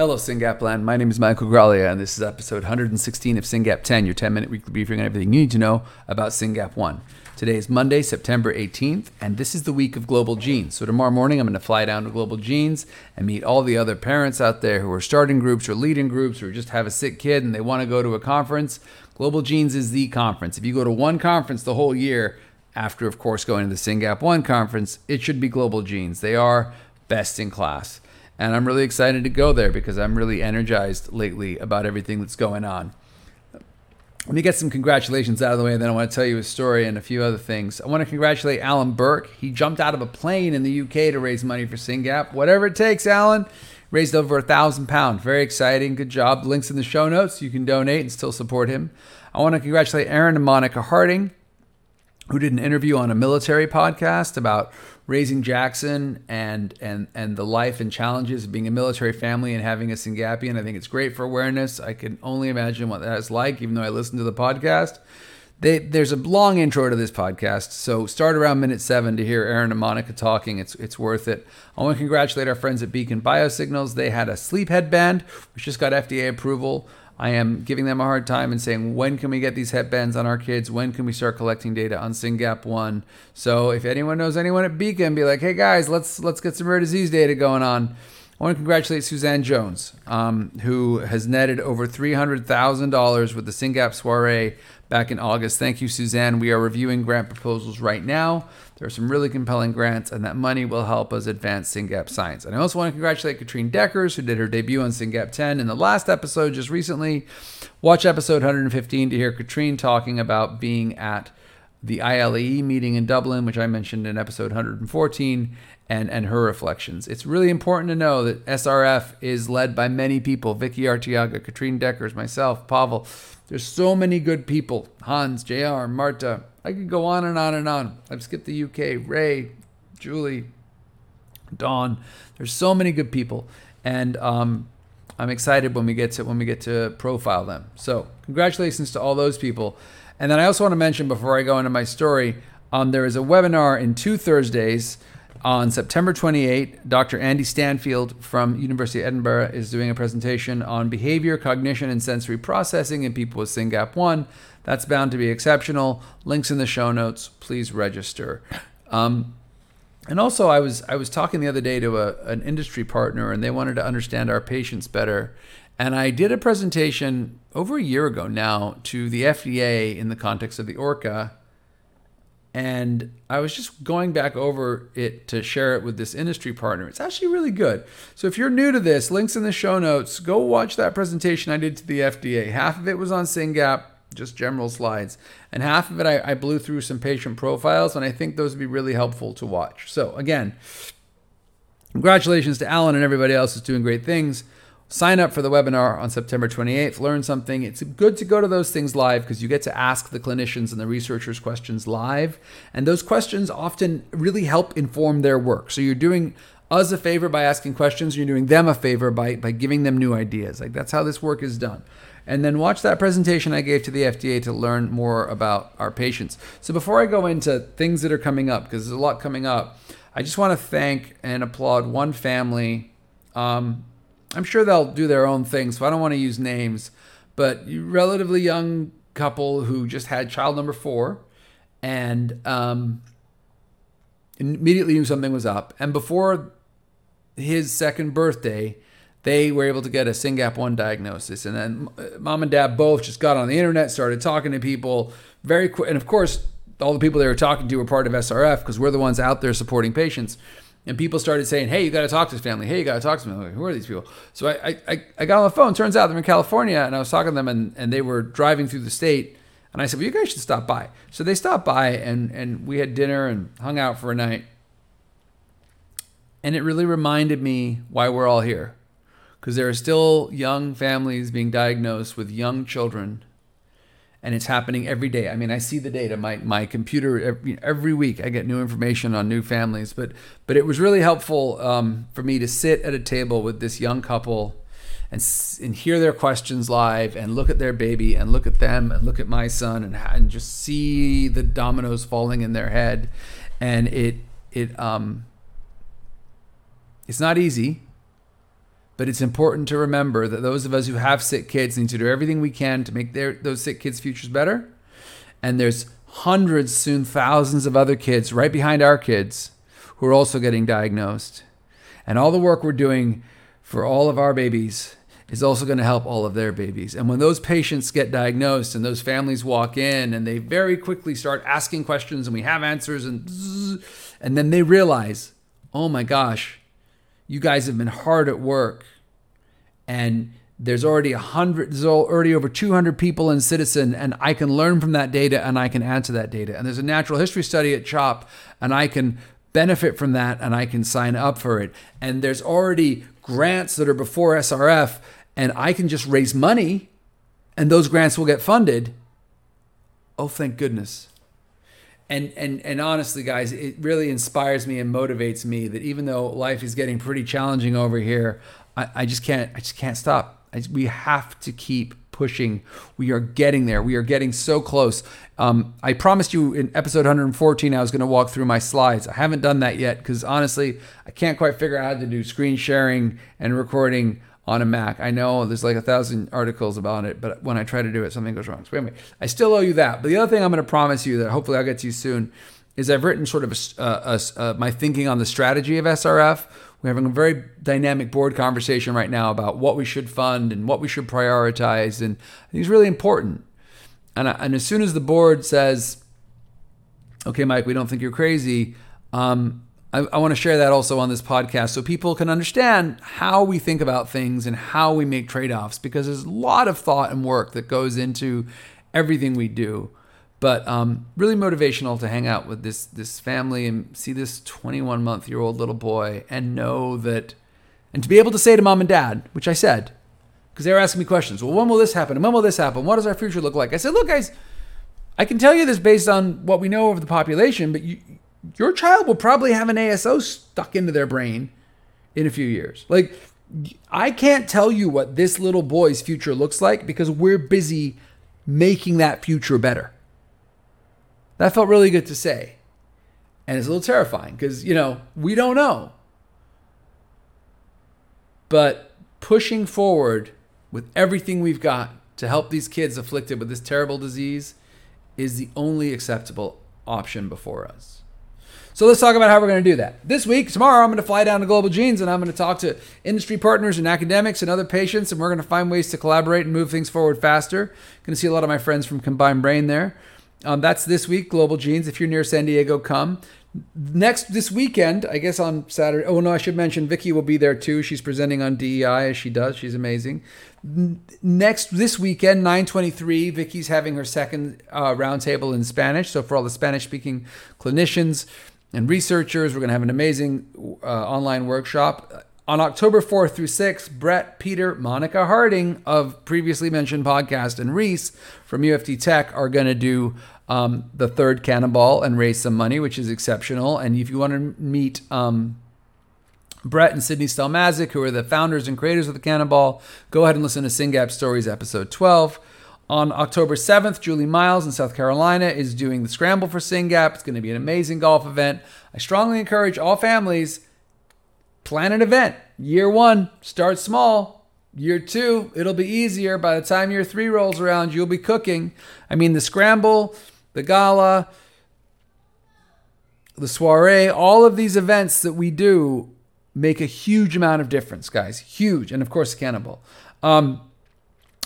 Hello, SYNGAP Land. My name is Michael Graglia, and this is episode 116 of SYNGAP 10, your 10 minute weekly briefing on everything you need to know about SYNGAP 1. Today is Monday, September 18th, and this is the week of Global Genes. So, tomorrow morning, I'm going to fly down to Global Genes and meet all the other parents out there who are starting groups or leading groups or just have a sick kid and they want to go to a conference. Global Genes is the conference. If you go to one conference the whole year, after, of course, going to the SYNGAP 1 conference, it should be Global Genes. They are best in class. And I'm really excited to go there because I'm really energized lately about everything that's going on. Let me get some congratulations out of the way, and then I want to tell you a story and a few other things. I want to congratulate Allan Blake. He jumped out of a plane in the UK to raise money for SYNGAP. Whatever it takes, Alan. Raised over a thousand pounds. Very exciting. Good job. Links in the show notes. You can donate and still support him. I want to congratulate Aaron and Monica Harding, who did an interview on a military podcast about raising Jackson and and and the life and challenges of being a military family and having a Syngapian. I think it's great for awareness. I can only imagine what that is like, even though I listen to the podcast. They, there's a long intro to this podcast, so start around minute seven to hear Aaron and Monica talking. It's it's worth it. I want to congratulate our friends at Beacon Biosignals. They had a sleep headband, which just got FDA approval. I am giving them a hard time and saying, when can we get these headbands on our kids? When can we start collecting data on SYNGAP one? So if anyone knows anyone at Beacon, be like, hey guys, let's let's get some rare disease data going on. I want to congratulate Suzanne Jones, um, who has netted over $300,000 with the SYNGAP soiree back in August. Thank you, Suzanne. We are reviewing grant proposals right now. There are some really compelling grants, and that money will help us advance SYNGAP science. And I also want to congratulate Katrien Deckers, who did her debut on SYNGAP 10 in the last episode just recently. Watch episode 115 to hear Katrien talking about being at the ILAE meeting in Dublin, which I mentioned in episode 114, and, and her reflections. It's really important to know that SRF is led by many people Vicky Artiaga, Katrien Deckers, myself, Pavel. There's so many good people Hans, JR, Marta, I could go on and on and on. I've skipped the UK. Ray, Julie, Dawn. There's so many good people, and um, I'm excited when we get to when we get to profile them. So congratulations to all those people. And then I also want to mention before I go into my story, um, there is a webinar in two Thursdays. On September 28, Dr. Andy Stanfield from University of Edinburgh is doing a presentation on behavior, cognition, and sensory processing in people with SYNGAP1. That's bound to be exceptional. Links in the show notes. Please register. Um, and also, I was I was talking the other day to a, an industry partner, and they wanted to understand our patients better. And I did a presentation over a year ago now to the FDA in the context of the ORCA. And I was just going back over it to share it with this industry partner. It's actually really good. So if you're new to this, links in the show notes. Go watch that presentation I did to the FDA. Half of it was on SYNGAP just general slides. And half of it, I, I, blew through some patient profiles, and I think those would be really helpful to watch. So, again, congratulations to Allan and everybody else who's doing great things. Sign up for the webinar on September 28th. Learn something. It's good to go to those things live because you get to ask the clinicians and the researchers questions live. And those questions often really help inform their work. So, you're doing us a favor by asking questions, you're doing them a favor by, by giving them new ideas. Like, that's how this work is done and then watch that presentation I gave to the FDA to learn more about our patients. So before I go into things that are coming up, because there's a lot coming up, I just want to thank and applaud one family. Um, I'm sure they'll do their own thing, so I don't want to use names, but relatively young couple who just had child number four and um, immediately knew something was up. And before his second birthday, they were able to get a SYNGAP1 diagnosis. And then uh, mom and dad both just got on the internet, started talking to people very quick. And of course, all the people they were talking to were part of SRF because we're the ones out there supporting patients. And people started saying, "Hey, you got to talk to this family. Hey, you got to talk to them. Like, Who are these people?" So I, I, I got on the phone. Turns out they're in California, and I was talking to them, and, and they were driving through the state. And I said, "Well, you guys should stop by." So they stopped by, and and we had dinner and hung out for a night. And it really reminded me why we're all here because there are still young families being diagnosed with young children and it's happening every day. I mean, I see the data. My my computer every, week I get new information on new families. But but it was really helpful um, for me to sit at a table with this young couple and and hear their questions live and look at their baby and look at them and look at my son and and just see the dominoes falling in their head. And it it um it's not easy But it's important to remember that those of us who have sick kids need to do everything we can to make their those sick kids' futures better. And there's hundreds, soon thousands of other kids right behind our kids who are also getting diagnosed. And all the work we're doing for all of our babies is also going to help all of their babies. And when those patients get diagnosed and those families walk in and they very quickly start asking questions and we have answers and and then they realize, "Oh my gosh, you guys have been hard at work and there's already a hundred there's already over 200 people in Ciitizen and i can learn from that data and i can add to that data. And there's a natural history study at chop and i can benefit from that and i can sign up for it. And there's already grants that are before srf and i can just raise money and those grants will get funded. Oh thank goodness and and and honestly guys it really inspires me and motivates me that even though life is getting pretty challenging over here i, I just can't i just can't stop. We have to keep pushing. We are getting there. We are getting so close. Um, i promised you in episode 114 i was going to walk through my slides. I haven't done that yet because honestly i can't quite figure out how to do screen sharing and recording on a Mac. I know there's like a thousand articles about it, but when I try to do it, something goes wrong. So anyway, I still owe you that. But the other thing I'm going to promise you that hopefully I'll get to you soon is I've written sort of a, a, a, my thinking on the strategy of SRF. We're having a very dynamic board conversation right now about what we should fund and what we should prioritize, and I think it's really important. And, I, and as soon as the board says, "Okay, Mike, we don't think you're crazy," um, I, I want to share that also on this podcast so people can understand how we think about things and how we make trade offs because there's a lot of thought and work that goes into everything we do. But um, really motivational to hang out with this this family and see this 21 month year old little boy and know that, and to be able to say to mom and dad, which I said, because they were asking me questions. Well, when will this happen? And when will this happen? What does our future look like? I said, look, guys, I can tell you this based on what we know of the population, but you, your child will probably have an ASO stuck into their brain in a few years. Like, I can't tell you what this little boy's future looks like because we're busy making that future better. That felt really good to say. And it's a little terrifying because, you know, we don't know. But pushing forward with everything we've got to help these kids afflicted with this terrible disease is the only acceptable option before us. So let's talk about how we're going to do that. This week, tomorrow, I'm going to fly down to Global Genes and I'm going to talk to industry partners and academics and other patients, and we're going to find ways to collaborate and move things forward faster. Going to see a lot of my friends from Combined Brain there. Um, that's this week, Global Genes. If you're near San Diego, come. Next, this weekend, I guess on Saturday. Oh, no, I should mention Vicky will be there too. She's presenting on DEI as she does. She's amazing. Next, this weekend, 923, Vicky's having her second uh, roundtable in Spanish. So, for all the Spanish speaking clinicians, and researchers. We're going to have an amazing uh, online workshop. On October 4th through 6th, Brett, Peter, Monica Harding of previously mentioned podcast and Reece from UFT Tech are going to do um, the third cannonball and raise some money, which is exceptional. And if you want to meet um, Brett and Sydney Stelmazik, who are the founders and creators of the Cannonball, go ahead and listen to SYNGAP Stories episode 12. On October 7th, Julie Miles in South Carolina is doing the Scramble for SYNGAP. It's going to be an amazing golf event. I strongly encourage all families plan an event. Year one, start small. Year two, it'll be easier. By the time year three rolls around, you'll be cooking. I mean, the Scramble, the Gala, the soiree, all of these events that we do make a huge amount of difference, guys. Huge. And of course, the Cannonball. Um,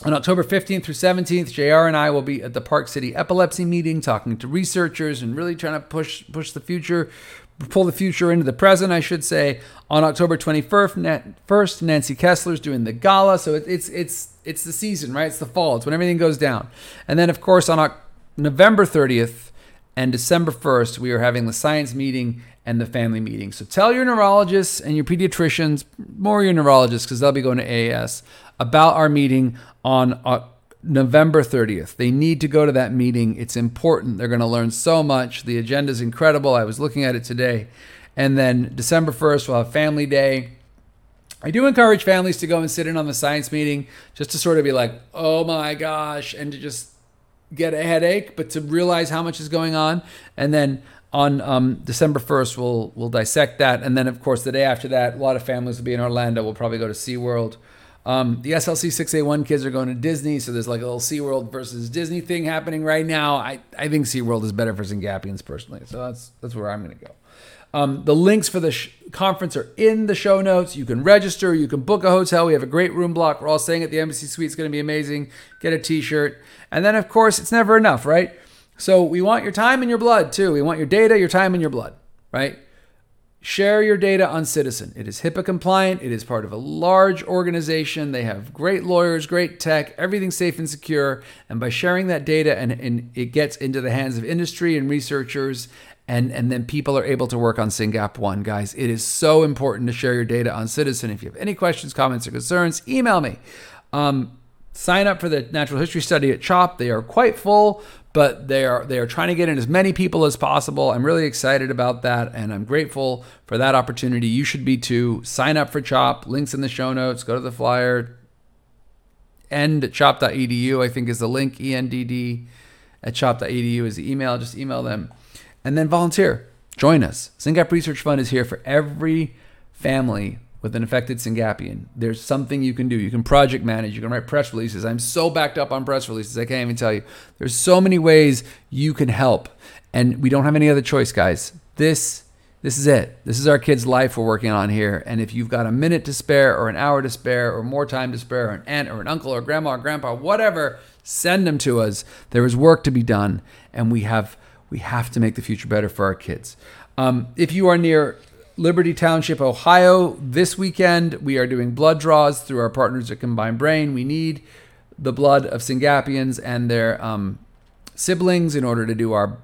on October 15th through 17th, JR and I will be at the Park City Epilepsy Meeting talking to researchers and really trying to push push the future, pull the future into the present, I should say. On October 21st, first Nancy Kessler's doing the gala, so it's it's it's the season, right? It's the fall. It's when everything goes down. And then of course on November 30th and December 1st, we are having the science meeting and the family meeting. So tell your neurologists and your pediatricians, more your neurologists because they'll be going to AES about our meeting on uh, November 30th. They need to go to that meeting. It's important. They're going to learn so much. The agenda is incredible. I was looking at it today. And then December 1st, we'll have Family Day. I do encourage families to go and sit in on the science meeting just to sort of be like, oh my gosh, and to just get a headache, but to realize how much is going on. And then on um, December 1st, we'll we'll dissect that, and then of course the day after that, a lot of families will be in Orlando. We'll probably go to SeaWorld. Um, the SLC 6A1 kids are going to Disney, so there's like a little SeaWorld versus Disney thing happening right now. I, I think SeaWorld is better for Syngapians personally, so that's that's where I'm going to go. Um, the links for the sh- conference are in the show notes. You can register, you can book a hotel. We have a great room block. We're all staying at the Embassy Suite. It's going to be amazing. Get a t shirt. And then, of course, it's never enough, right? So we want your time and your blood too. We want your data, your time, and your blood, right? Share your data on Ciitizen. It is HIPAA compliant. It is part of a large organization. They have great lawyers, great tech, everything safe and secure. And by sharing that data and, and it gets into the hands of industry and researchers, and, and then people are able to work on SYNGAP 1. Guys, it is so important to share your data on Ciitizen. If you have any questions, comments, or concerns, email me. Um, sign up for the natural history study at CHOP. They are quite full, but they are they are trying to get in as many people as possible. I'm really excited about that, and I'm grateful for that opportunity. You should be too. Sign up for CHOP. Links in the show notes. Go to the flyer. End at chop.edu, I think is the link. ENDD at chop.edu is the email. Just email them. And then volunteer. Join us. SYNGAP Research Fund is here for every family with an affected Syngapian. There's something you can do. You can project manage. You can write press releases. I'm so backed up on press releases. I can't even tell you. There's so many ways you can help, and we don't have any other choice, guys. This this is it. This is our kid's life we're working on here. And if you've got a minute to spare, or an hour to spare, or more time to spare, or an aunt, or an uncle, or grandma, or grandpa, whatever, send them to us. There is work to be done, and we have we have to make the future better for our kids. Um, if you are near Liberty Township, Ohio. This weekend, we are doing blood draws through our partners at Combined Brain. We need the blood of Syngapians and their um, siblings in order to do our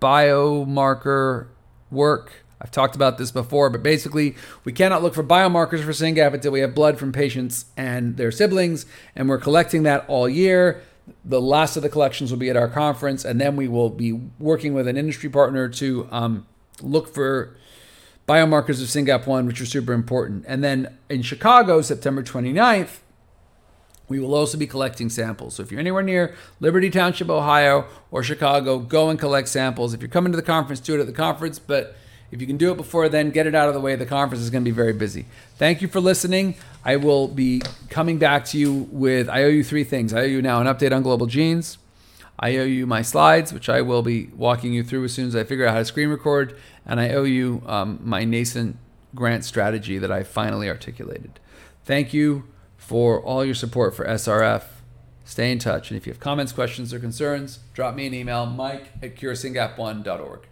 biomarker work. I've talked about this before, but basically, we cannot look for biomarkers for SYNGAP until we have blood from patients and their siblings, and we're collecting that all year. The last of the collections will be at our conference, and then we will be working with an industry partner to um, look for biomarkers of SYNGAP1, which are super important. And then in Chicago, September 29th, we will also be collecting samples. So if you're anywhere near Liberty Township, Ohio, or Chicago, go and collect samples. If you're coming to the conference, do it at the conference. But if you can do it before then, get it out of the way. The conference is going to be very busy. Thank you for listening. I will be coming back to you with, I owe you three things. I owe you now an update on global genes. I owe you my slides, which I will be walking you through as soon as I figure out how to screen record. And I owe you um, my nascent grant strategy that I finally articulated. Thank you for all your support for SRF. Stay in touch. And if you have comments, questions, or concerns, drop me an email, mike at curesyngap1.org.